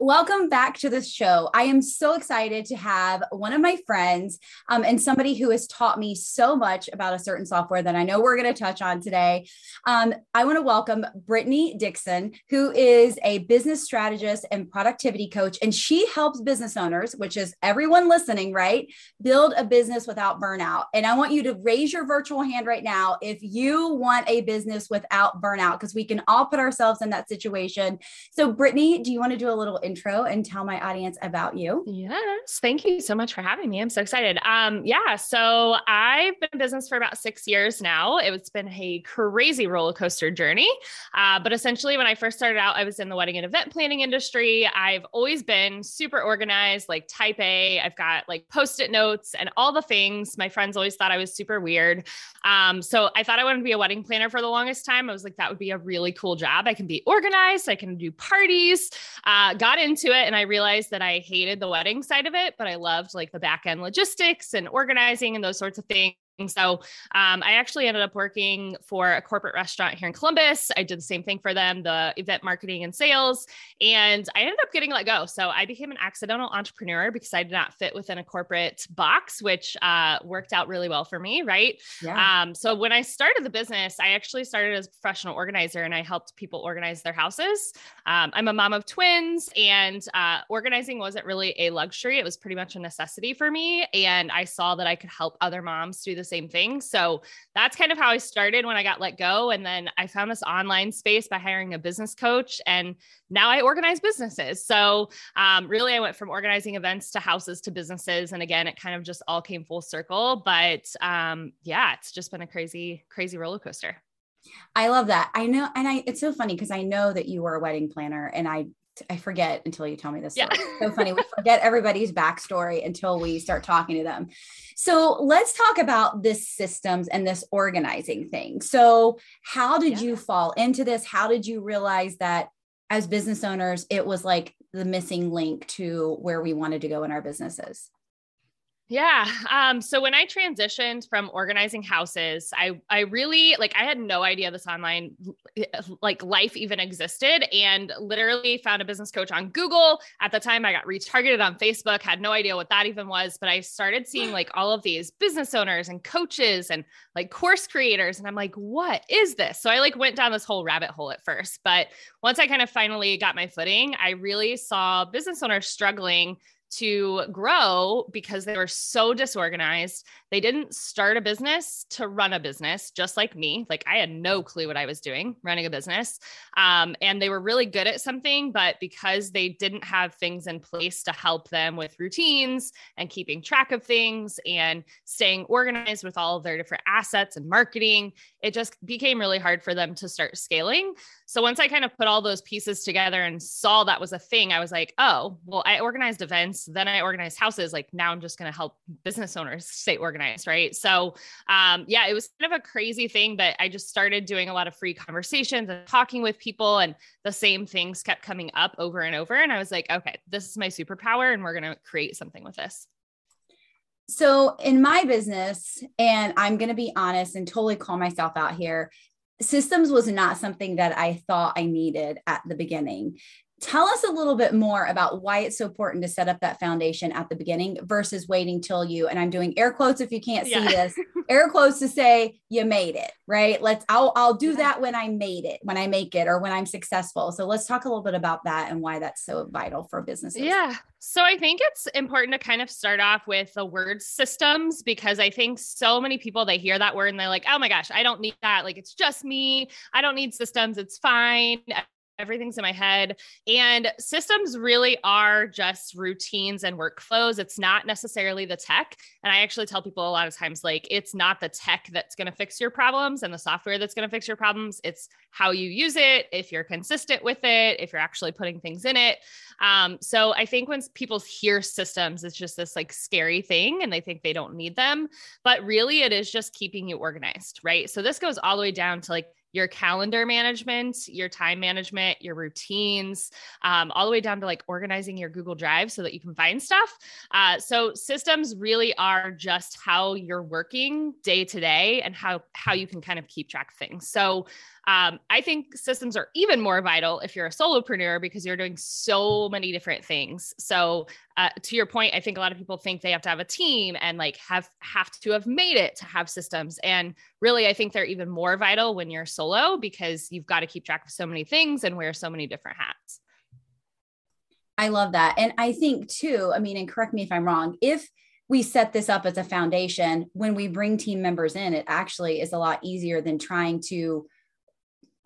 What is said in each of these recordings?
Welcome back to the show. I am so excited to have one of my friends um, and somebody who has taught me so much about a certain software that I know we're going to touch on today. Um, I want to welcome Brittany Dixon, who is a business strategist and productivity coach, and she helps business owners, which is everyone listening, right, build a business without burnout. And I want you to raise your virtual hand right now if you want a business without burnout, because we can all put ourselves in that situation. So, Brittany, do you want to do a little intro and tell my audience about you? Yes. Thank you so much for having me. I'm so excited. Um, yeah. So I've been in business for about six years now. It's been a crazy roller coaster journey. Uh, but essentially, when I first started out, I was in the wedding and event planning industry. I've always been super organized, like type A. I've got like post it notes and all the things. My friends always thought I was super weird. Um, so I thought I wanted to be a wedding planner for the longest time. I was like, that would be a really cool job. I can be organized, I can do parties. Uh, got got into it and I realized that I hated the wedding side of it, but I loved like the back end logistics and organizing and those sorts of things. So um, I actually ended up working for a corporate restaurant here in Columbus. I did the same thing for them, the event marketing and sales, and I ended up getting let go. So I became an accidental entrepreneur because I did not fit within a corporate box, which uh, worked out really well for me, right? Yeah. Um, so when I started the business, I actually started as a professional organizer and I helped people organize their houses. Um, I'm a mom of twins, and uh, organizing wasn't really a luxury; it was pretty much a necessity for me. And I saw that I could help other moms do the same thing. So that's kind of how I started when I got let go. And then I found this online space by hiring a business coach. And now I organize businesses. So um, really, I went from organizing events to houses to businesses. And again, it kind of just all came full circle. But um, yeah, it's just been a crazy, crazy roller coaster. I love that. I know, and I it's so funny because I know that you were a wedding planner, and I I forget until you tell me this. Yeah. so funny. We forget everybody's backstory until we start talking to them. So let's talk about this systems and this organizing thing. So, how did yeah. you fall into this? How did you realize that as business owners, it was like the missing link to where we wanted to go in our businesses? Yeah. Um, so when I transitioned from organizing houses, I I really like I had no idea this online like life even existed and literally found a business coach on Google. At the time I got retargeted on Facebook, had no idea what that even was, but I started seeing like all of these business owners and coaches and like course creators and I'm like, "What is this?" So I like went down this whole rabbit hole at first, but once I kind of finally got my footing, I really saw business owners struggling to grow because they were so disorganized. They didn't start a business to run a business, just like me. Like I had no clue what I was doing running a business. Um, and they were really good at something, but because they didn't have things in place to help them with routines and keeping track of things and staying organized with all of their different assets and marketing, it just became really hard for them to start scaling. So once I kind of put all those pieces together and saw that was a thing, I was like, oh, well, I organized events, then I organized houses. Like now I'm just going to help business owners stay organized. Right. So, um, yeah, it was kind of a crazy thing, but I just started doing a lot of free conversations and talking with people, and the same things kept coming up over and over. And I was like, okay, this is my superpower, and we're going to create something with this. So, in my business, and I'm going to be honest and totally call myself out here, systems was not something that I thought I needed at the beginning. Tell us a little bit more about why it's so important to set up that foundation at the beginning versus waiting till you, and I'm doing air quotes if you can't see yeah. this, air quotes to say you made it, right? Let's, I'll, I'll do that when I made it, when I make it, or when I'm successful. So let's talk a little bit about that and why that's so vital for businesses. Yeah. So I think it's important to kind of start off with the word systems because I think so many people they hear that word and they're like, "Oh my gosh, I don't need that. Like it's just me. I don't need systems. It's fine." Everything's in my head. And systems really are just routines and workflows. It's not necessarily the tech. And I actually tell people a lot of times, like, it's not the tech that's going to fix your problems and the software that's going to fix your problems. It's how you use it, if you're consistent with it, if you're actually putting things in it. Um, so I think when people hear systems, it's just this like scary thing and they think they don't need them. But really, it is just keeping you organized, right? So this goes all the way down to like, your calendar management, your time management, your routines, um, all the way down to like organizing your Google Drive so that you can find stuff. Uh, so systems really are just how you're working day to day and how how you can kind of keep track of things. So Um, I think systems are even more vital if you're a solopreneur because you're doing so many different things. So, uh, to your point, I think a lot of people think they have to have a team and like have have to have made it to have systems. And really, I think they're even more vital when you're solo because you've got to keep track of so many things and wear so many different hats. I love that. And I think too, I mean, and correct me if I'm wrong, if we set this up as a foundation, when we bring team members in, it actually is a lot easier than trying to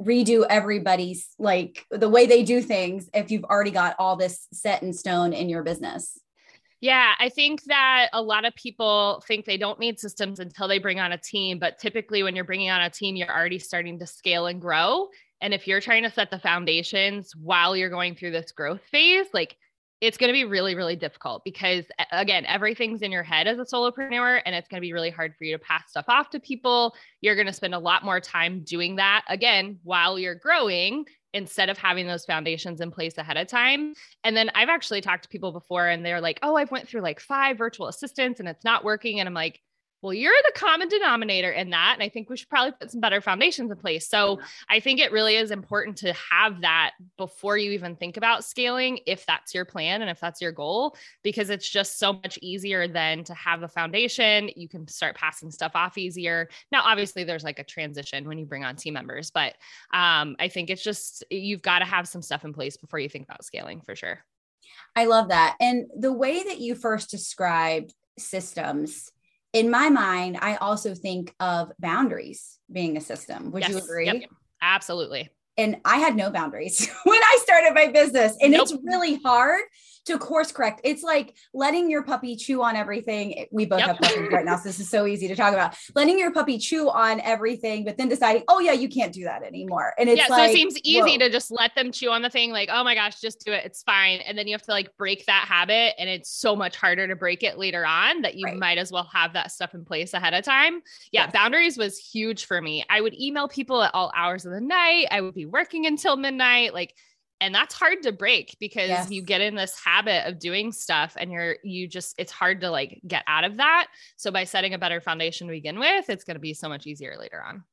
redo everybody's like the way they do things if you've already got all this set in stone in your business. Yeah, I think that a lot of people think they don't need systems until they bring on a team. But typically, when you're bringing on a team, you're already starting to scale and grow. And if you're trying to set the foundations while you're going through this growth phase, like it's going to be really, really difficult because, again, everything's in your head as a solopreneur, and it's going to be really hard for you to pass stuff off to people. You're going to spend a lot more time doing that again while you're growing instead of having those foundations in place ahead of time. And then I've actually talked to people before and they're like, "Oh, I've went through like five virtual assistants and it's not working." And I'm like, well, you're the common denominator in that. And I think we should probably put some better foundations in place. So I think it really is important to have that before you even think about scaling, if that's your plan and if that's your goal, because it's just so much easier than to have a foundation. You can start passing stuff off easier. Now, obviously, there's like a transition when you bring on team members, but um, I think it's just you've got to have some stuff in place before you think about scaling for sure. I love that. And the way that you first described systems, in my mind, I also think of boundaries being a system. Would yes. you agree? Yep. Absolutely. And I had no boundaries when I started my business. And nope. it's really hard to course correct. It's like letting your puppy chew on everything. We both yep. have puppies right now. So this is so easy to talk about. Letting your puppy chew on everything, but then deciding, oh yeah, you can't do that anymore. And it's yeah, like, so it seems easy whoa. to just let them chew on the thing, like, oh my gosh, just do it. It's fine. And then you have to like break that habit. And it's so much harder to break it later on that you right. might as well have that stuff in place ahead of time. Yeah, yes. boundaries was huge for me. I would email people at all hours of the night. I would be working until midnight. Like and that's hard to break because yes. you get in this habit of doing stuff and you're you just it's hard to like get out of that. So by setting a better foundation to begin with it's going to be so much easier later on.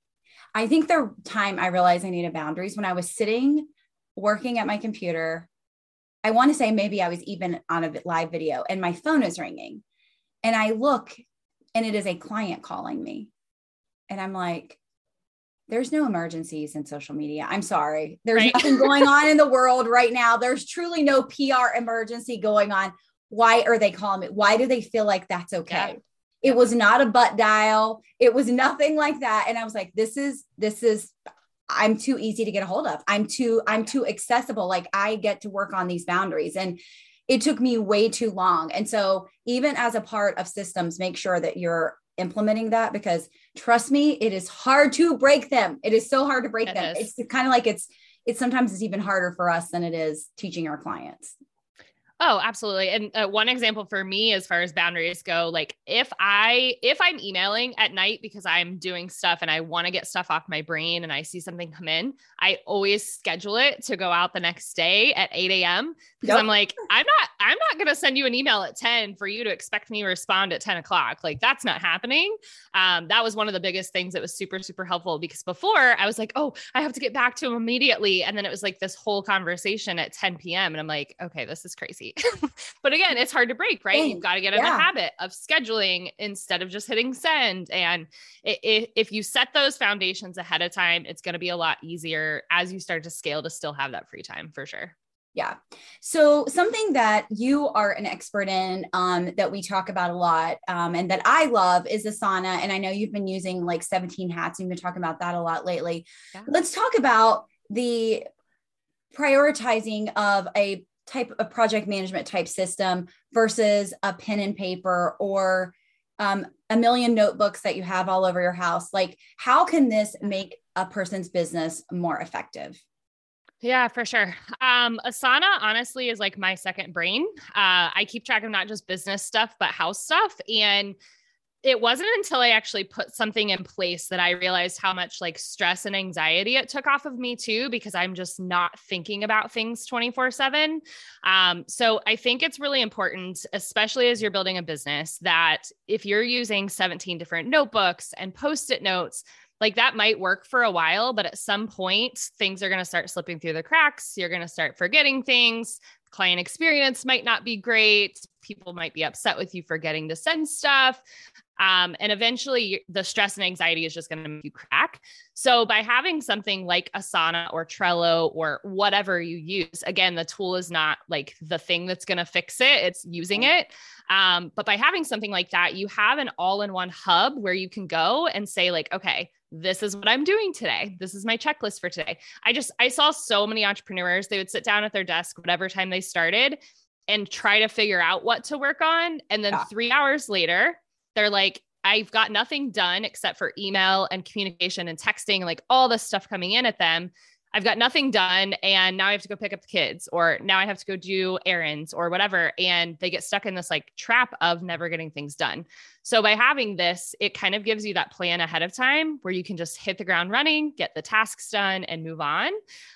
I think the time i realized i needed boundaries when i was sitting working at my computer i want to say maybe i was even on a live video and my phone is ringing. And i look and it is a client calling me. And i'm like there's no emergencies in social media. I'm sorry. There's right. nothing going on in the world right now. There's truly no PR emergency going on. Why are they calling it? Why do they feel like that's okay? Yeah. It was not a butt dial. It was nothing like that. And I was like, this is, this is, I'm too easy to get a hold of. I'm too, I'm too accessible. Like I get to work on these boundaries. And it took me way too long. And so even as a part of systems, make sure that you're implementing that because trust me, it is hard to break them. It is so hard to break it them. Is. It's kind of like it's it's sometimes it's even harder for us than it is teaching our clients. Oh, absolutely. And uh, one example for me, as far as boundaries go, like if I if I'm emailing at night because I'm doing stuff and I want to get stuff off my brain and I see something come in, I always schedule it to go out the next day at 8 a.m. Because yep. I'm like, I'm not I'm not going to send you an email at 10 for you to expect me to respond at 10 o'clock. Like that's not happening. Um, that was one of the biggest things that was super super helpful because before I was like, oh, I have to get back to him immediately, and then it was like this whole conversation at 10 p.m. and I'm like, okay, this is crazy. but again, it's hard to break, right? You've got to get in yeah. the habit of scheduling instead of just hitting send. And it, if you set those foundations ahead of time, it's going to be a lot easier as you start to scale to still have that free time for sure. Yeah. So something that you are an expert in um, that we talk about a lot um, and that I love is Asana. And I know you've been using like 17 hats. You've been talking about that a lot lately. Yeah. Let's talk about the prioritizing of a type of project management type system versus a pen and paper or um, a million notebooks that you have all over your house like how can this make a person's business more effective yeah, for sure. Um, Asana honestly is like my second brain. Uh, I keep track of not just business stuff, but house stuff. And it wasn't until I actually put something in place that I realized how much like stress and anxiety it took off of me too, because I'm just not thinking about things 24 seven. Um, so I think it's really important, especially as you're building a business, that if you're using 17 different notebooks and post it notes, like that might work for a while, but at some point, things are going to start slipping through the cracks. You're going to start forgetting things. Client experience might not be great. People might be upset with you for getting to send stuff. Um, and eventually, the stress and anxiety is just going to make you crack. So, by having something like Asana or Trello or whatever you use, again, the tool is not like the thing that's going to fix it, it's using it. Um, but by having something like that, you have an all in one hub where you can go and say, like, okay, this is what I'm doing today. This is my checklist for today. I just, I saw so many entrepreneurs, they would sit down at their desk, whatever time they started, and try to figure out what to work on. And then yeah. three hours later, they're like, I've got nothing done except for email and communication and texting, like all this stuff coming in at them. I've got nothing done and now I have to go pick up the kids or now I have to go do errands or whatever and they get stuck in this like trap of never getting things done. So by having this, it kind of gives you that plan ahead of time where you can just hit the ground running, get the tasks done, and move on.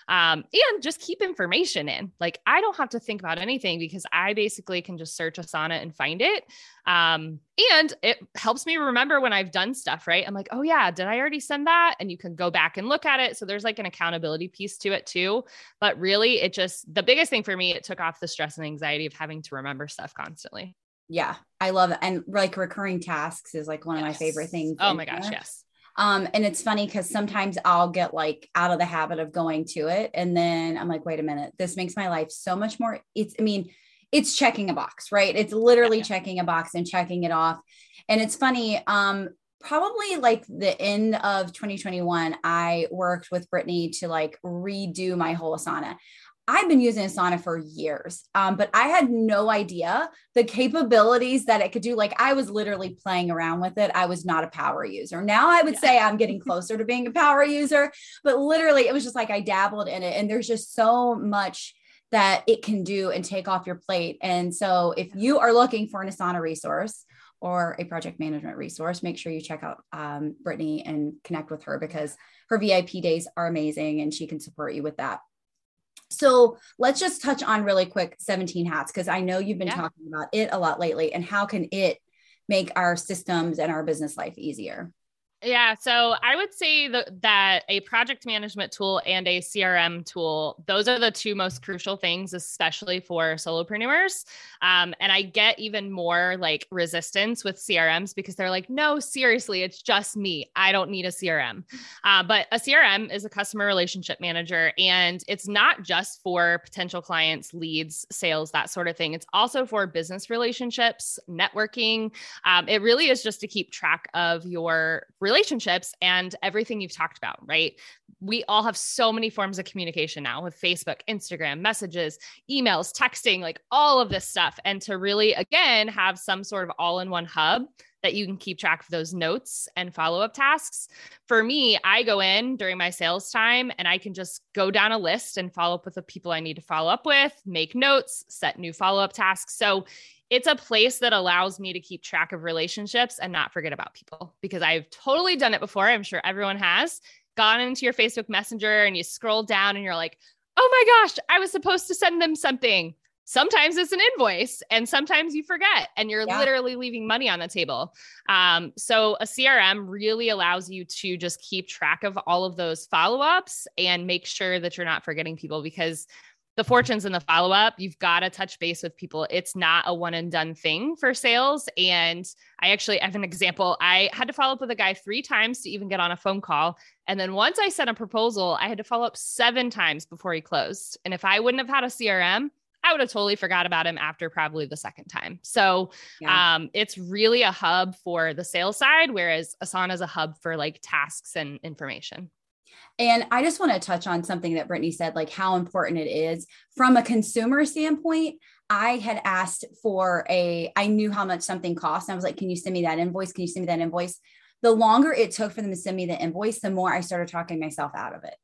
Um, and just keep information in. Like I don't have to think about anything because I basically can just search Asana and find it. Um, and it helps me remember when I've done stuff, right? I'm like, oh yeah, did I already send that? And you can go back and look at it. So there's like an accountability piece to it too. But really, it just the biggest thing for me, it took off the stress and anxiety of having to remember stuff constantly. Yeah, I love it. And like recurring tasks is like one yes. of my favorite things. Oh my gosh, there. yes. Um, and it's funny because sometimes I'll get like out of the habit of going to it. And then I'm like, wait a minute, this makes my life so much more. It's, I mean, it's checking a box, right? It's literally yeah. checking a box and checking it off. And it's funny, um, probably like the end of 2021, I worked with Brittany to like redo my whole Asana. I've been using Asana for years, um, but I had no idea the capabilities that it could do. Like I was literally playing around with it. I was not a power user. Now I would yeah. say I'm getting closer to being a power user, but literally it was just like I dabbled in it. And there's just so much that it can do and take off your plate. And so if you are looking for an Asana resource, or a project management resource, make sure you check out um, Brittany and connect with her because her VIP days are amazing and she can support you with that. So let's just touch on really quick 17 hats because I know you've been yeah. talking about it a lot lately and how can it make our systems and our business life easier? Yeah. So I would say that, that a project management tool and a CRM tool, those are the two most crucial things, especially for solopreneurs. Um, and I get even more like resistance with CRMs because they're like, no, seriously, it's just me. I don't need a CRM. Uh, but a CRM is a customer relationship manager, and it's not just for potential clients, leads, sales, that sort of thing. It's also for business relationships, networking. Um, it really is just to keep track of your relationships and everything you've talked about, right? We all have so many forms of communication now with Facebook, Instagram, messages, emails, texting, like all of this stuff. And to really, again, have some sort of all in one hub that you can keep track of those notes and follow up tasks. For me, I go in during my sales time and I can just go down a list and follow up with the people I need to follow up with, make notes, set new follow up tasks. So it's a place that allows me to keep track of relationships and not forget about people because I've totally done it before. I'm sure everyone has gone into your Facebook Messenger and you scroll down and you're like, oh my gosh, I was supposed to send them something. Sometimes it's an invoice and sometimes you forget and you're yeah. literally leaving money on the table. Um, so a CRM really allows you to just keep track of all of those follow ups and make sure that you're not forgetting people because the fortunes and the follow up, you've got to touch base with people. It's not a one and done thing for sales. And I actually have an example. I had to follow up with a guy three times to even get on a phone call. And then once I sent a proposal, I had to follow up seven times before he closed. And if I wouldn't have had a CRM, I would have totally forgot about him after probably the second time. So yeah. um, it's really a hub for the sales side, whereas Asana is a hub for like tasks and information. And I just want to touch on something that Brittany said, like how important it is from a consumer standpoint. I had asked for a, I knew how much something cost. And I was like, can you send me that invoice? Can you send me that invoice? The longer it took for them to send me the invoice, the more I started talking myself out of it.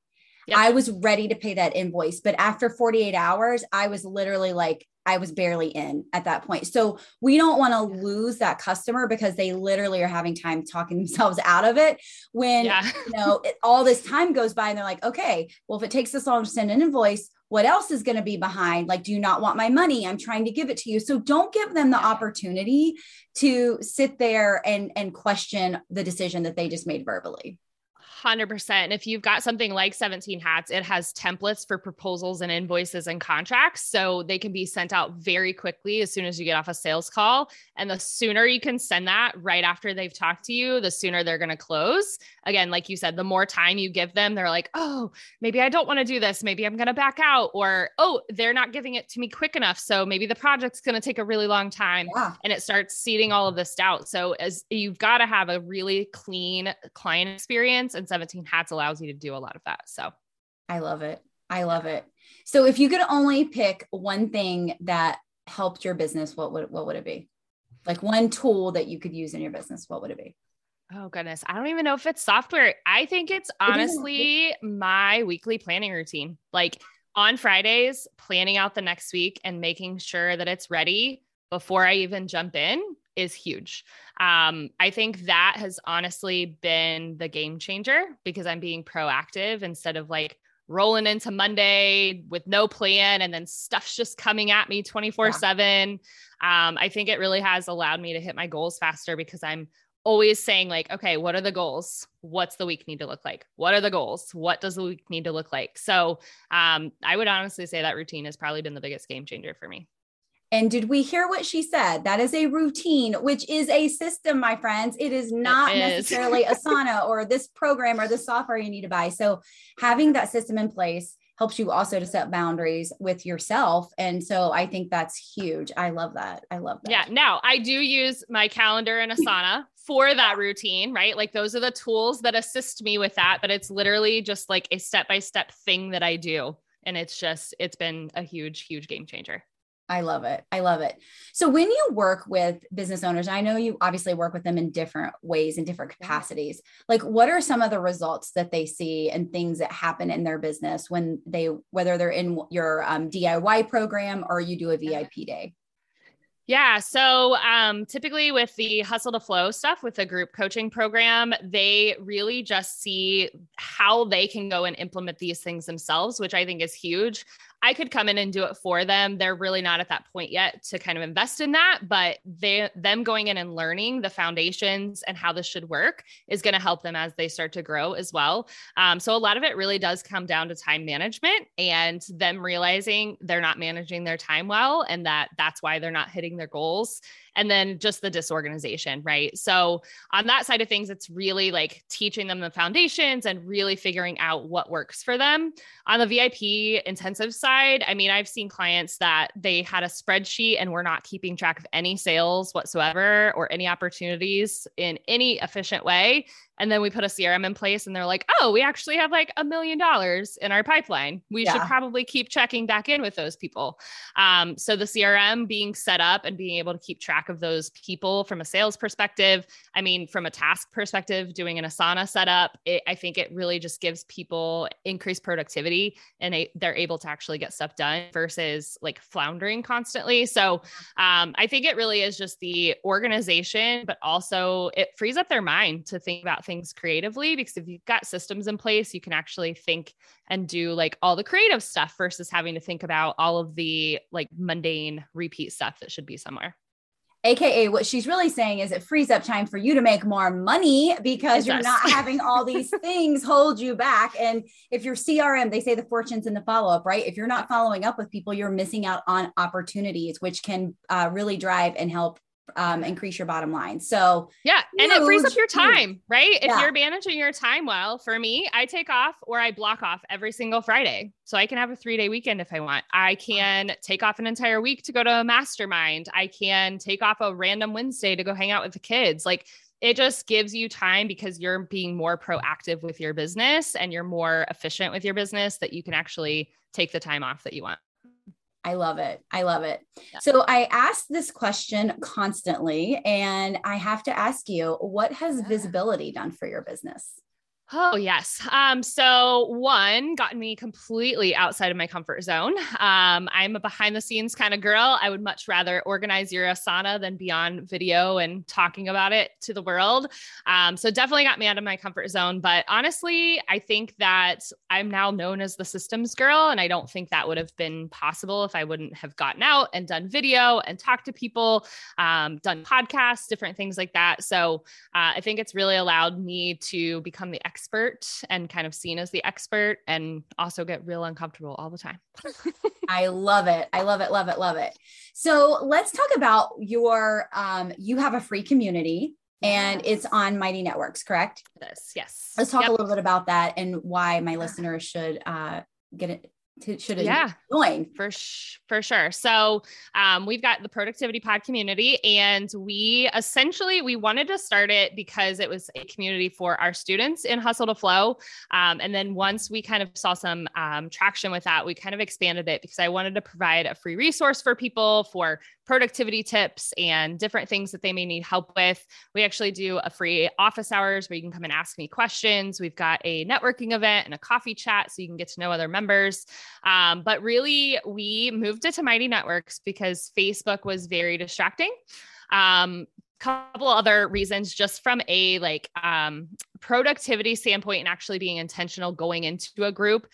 Yep. I was ready to pay that invoice, but after 48 hours, I was literally like, I was barely in at that point. So we don't want to lose that customer because they literally are having time talking themselves out of it when yeah. you know it, all this time goes by and they're like, okay, well if it takes this long to send an invoice, what else is going to be behind? Like, do you not want my money? I'm trying to give it to you. So don't give them the opportunity to sit there and and question the decision that they just made verbally. 100%. And if you've got something like 17 hats, it has templates for proposals and invoices and contracts. So they can be sent out very quickly as soon as you get off a sales call. And the sooner you can send that right after they've talked to you, the sooner they're going to close. Again, like you said, the more time you give them, they're like, oh, maybe I don't want to do this. Maybe I'm going to back out. Or, oh, they're not giving it to me quick enough. So maybe the project's going to take a really long time. Yeah. And it starts seeding all of this doubt. So as you've got to have a really clean client experience and 17 hats allows you to do a lot of that. So I love it. I love it. So if you could only pick one thing that helped your business, what would what would it be? Like one tool that you could use in your business, what would it be? Oh goodness, I don't even know if it's software. I think it's honestly my weekly planning routine. Like on Fridays, planning out the next week and making sure that it's ready before I even jump in is huge. Um, I think that has honestly been the game changer because I'm being proactive instead of like rolling into Monday with no plan and then stuff's just coming at me 24 yeah. 7. Um, I think it really has allowed me to hit my goals faster because I'm always saying, like, okay, what are the goals? What's the week need to look like? What are the goals? What does the week need to look like? So um, I would honestly say that routine has probably been the biggest game changer for me. And did we hear what she said? That is a routine, which is a system, my friends. It is not it is. necessarily Asana or this program or the software you need to buy. So having that system in place helps you also to set boundaries with yourself. And so I think that's huge. I love that. I love that. Yeah. Now I do use my calendar and Asana for that routine, right? Like those are the tools that assist me with that, but it's literally just like a step by step thing that I do. And it's just, it's been a huge, huge game changer. I love it. I love it. So when you work with business owners, I know you obviously work with them in different ways in different capacities. Like what are some of the results that they see and things that happen in their business when they whether they're in your um, DIY program or you do a VIP day? Yeah. So um, typically with the hustle to flow stuff with the group coaching program, they really just see how they can go and implement these things themselves, which I think is huge. I could come in and do it for them. They're really not at that point yet to kind of invest in that, but they them going in and learning the foundations and how this should work is going to help them as they start to grow as well. Um, so a lot of it really does come down to time management and them realizing they're not managing their time well, and that that's why they're not hitting their goals and then just the disorganization, right? So, on that side of things, it's really like teaching them the foundations and really figuring out what works for them. On the VIP intensive side, I mean, I've seen clients that they had a spreadsheet and were not keeping track of any sales whatsoever or any opportunities in any efficient way. And then we put a CRM in place and they're like, oh, we actually have like a million dollars in our pipeline. We yeah. should probably keep checking back in with those people. Um, so the CRM being set up and being able to keep track of those people from a sales perspective, I mean, from a task perspective, doing an Asana setup, it, I think it really just gives people increased productivity and they, they're able to actually get stuff done versus like floundering constantly. So um, I think it really is just the organization, but also it frees up their mind to think about things creatively because if you've got systems in place, you can actually think and do like all the creative stuff versus having to think about all of the like mundane repeat stuff that should be somewhere. AKA, what she's really saying is it frees up time for you to make more money because you're not having all these things hold you back. And if your CRM, they say the fortunes in the follow up, right? If you're not following up with people, you're missing out on opportunities, which can uh, really drive and help um, increase your bottom line. So yeah, and huge, it frees up your time, huge. right? If yeah. you're managing your time well, for me, I take off or I block off every single Friday. So I can have a three day weekend if I want. I can take off an entire week to go to a mastermind. I can take off a random Wednesday to go hang out with the kids. Like it just gives you time because you're being more proactive with your business and you're more efficient with your business that you can actually take the time off that you want. I love it. I love it. Yeah. So I ask this question constantly, and I have to ask you what has visibility done for your business? Oh, yes. Um, so one gotten me completely outside of my comfort zone. Um, I'm a behind the scenes kind of girl. I would much rather organize your Asana than be on video and talking about it to the world. Um, so definitely got me out of my comfort zone. But honestly, I think that I'm now known as the systems girl. And I don't think that would have been possible if I wouldn't have gotten out and done video and talked to people, um, done podcasts, different things like that. So uh, I think it's really allowed me to become the expert and kind of seen as the expert and also get real uncomfortable all the time. I love it. I love it. Love it. Love it. So let's talk about your, um, you have a free community and it's on Mighty Networks, correct? Yes. Yes. Let's talk yep. a little bit about that and why my listeners should uh, get it should yeah. join? For sh- for sure. So um, we've got the productivity pod community and we essentially we wanted to start it because it was a community for our students in hustle to flow. Um, and then once we kind of saw some um, traction with that we kind of expanded it because i wanted to provide a free resource for people for productivity tips and different things that they may need help with. We actually do a free office hours where you can come and ask me questions. We've got a networking event and a coffee chat so you can get to know other members. Um, but really, we moved it to Mighty Networks because Facebook was very distracting. Um, couple other reasons just from a like um, productivity standpoint and actually being intentional going into a group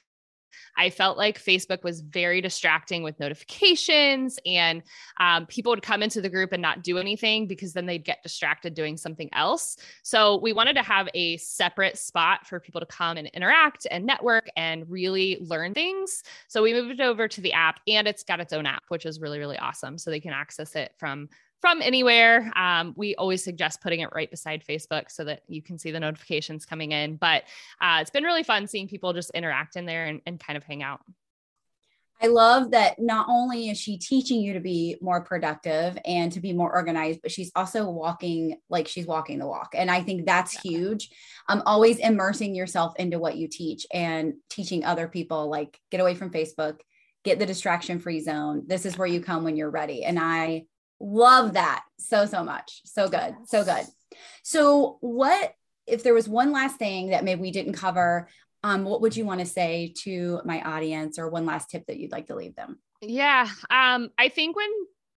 I felt like Facebook was very distracting with notifications, and um, people would come into the group and not do anything because then they'd get distracted doing something else. So we wanted to have a separate spot for people to come and interact and network and really learn things. So we moved it over to the app, and it's got its own app, which is really, really awesome. So they can access it from from anywhere. Um, we always suggest putting it right beside Facebook so that you can see the notifications coming in. But uh, it's been really fun seeing people just interact in there and, and kind of hang out. I love that not only is she teaching you to be more productive and to be more organized, but she's also walking like she's walking the walk. And I think that's yeah. huge. Um, always immersing yourself into what you teach and teaching other people like get away from Facebook, get the distraction free zone. This is where you come when you're ready. And I Love that so, so much. So good. So good. So, what if there was one last thing that maybe we didn't cover? Um, what would you want to say to my audience, or one last tip that you'd like to leave them? Yeah. Um, I think when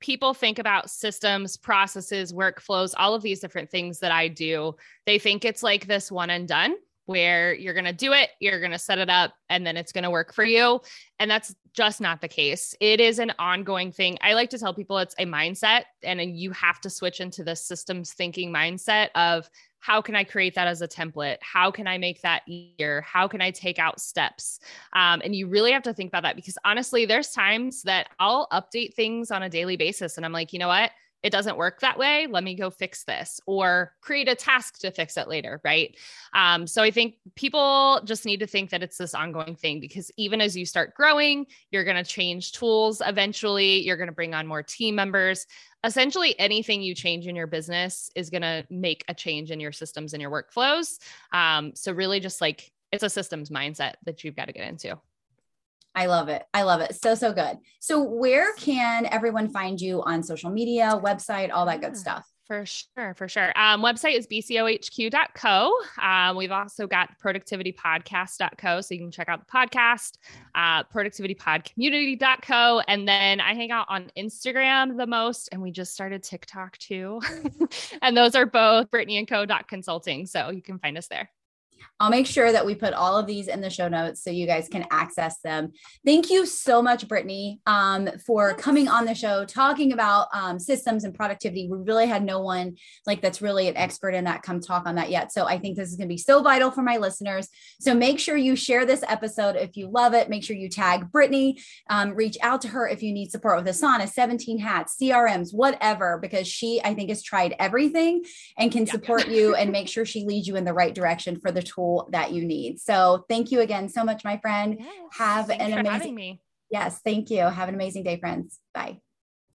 people think about systems, processes, workflows, all of these different things that I do, they think it's like this one and done where you're going to do it, you're going to set it up, and then it's going to work for you. And that's just not the case. It is an ongoing thing. I like to tell people it's a mindset, and you have to switch into the systems thinking mindset of how can I create that as a template? How can I make that easier? How can I take out steps? Um, and you really have to think about that because honestly, there's times that I'll update things on a daily basis, and I'm like, you know what? It doesn't work that way. Let me go fix this or create a task to fix it later. Right. Um, so I think people just need to think that it's this ongoing thing because even as you start growing, you're going to change tools eventually, you're going to bring on more team members. Essentially, anything you change in your business is going to make a change in your systems and your workflows. Um, so, really, just like it's a systems mindset that you've got to get into. I love it. I love it. So, so good. So, where can everyone find you on social media, website, all that good stuff? For sure, for sure. Um, website is bcohq.co. Um, we've also got productivitypodcast.co. So you can check out the podcast, uh, productivitypodcommunity.co. And then I hang out on Instagram the most. And we just started TikTok too. and those are both Brittany and co.consulting. So you can find us there. I'll make sure that we put all of these in the show notes so you guys can access them. Thank you so much, Brittany, um, for coming on the show, talking about um, systems and productivity. We really had no one like that's really an expert in that come talk on that yet. So I think this is going to be so vital for my listeners. So make sure you share this episode if you love it. Make sure you tag Brittany, um, reach out to her if you need support with Asana, 17 hats, CRMs, whatever, because she, I think, has tried everything and can yeah. support you and make sure she leads you in the right direction for the tool that you need. So thank you again so much, my friend. Yes, Have an amazing. me. Yes, thank you. Have an amazing day, friends. Bye.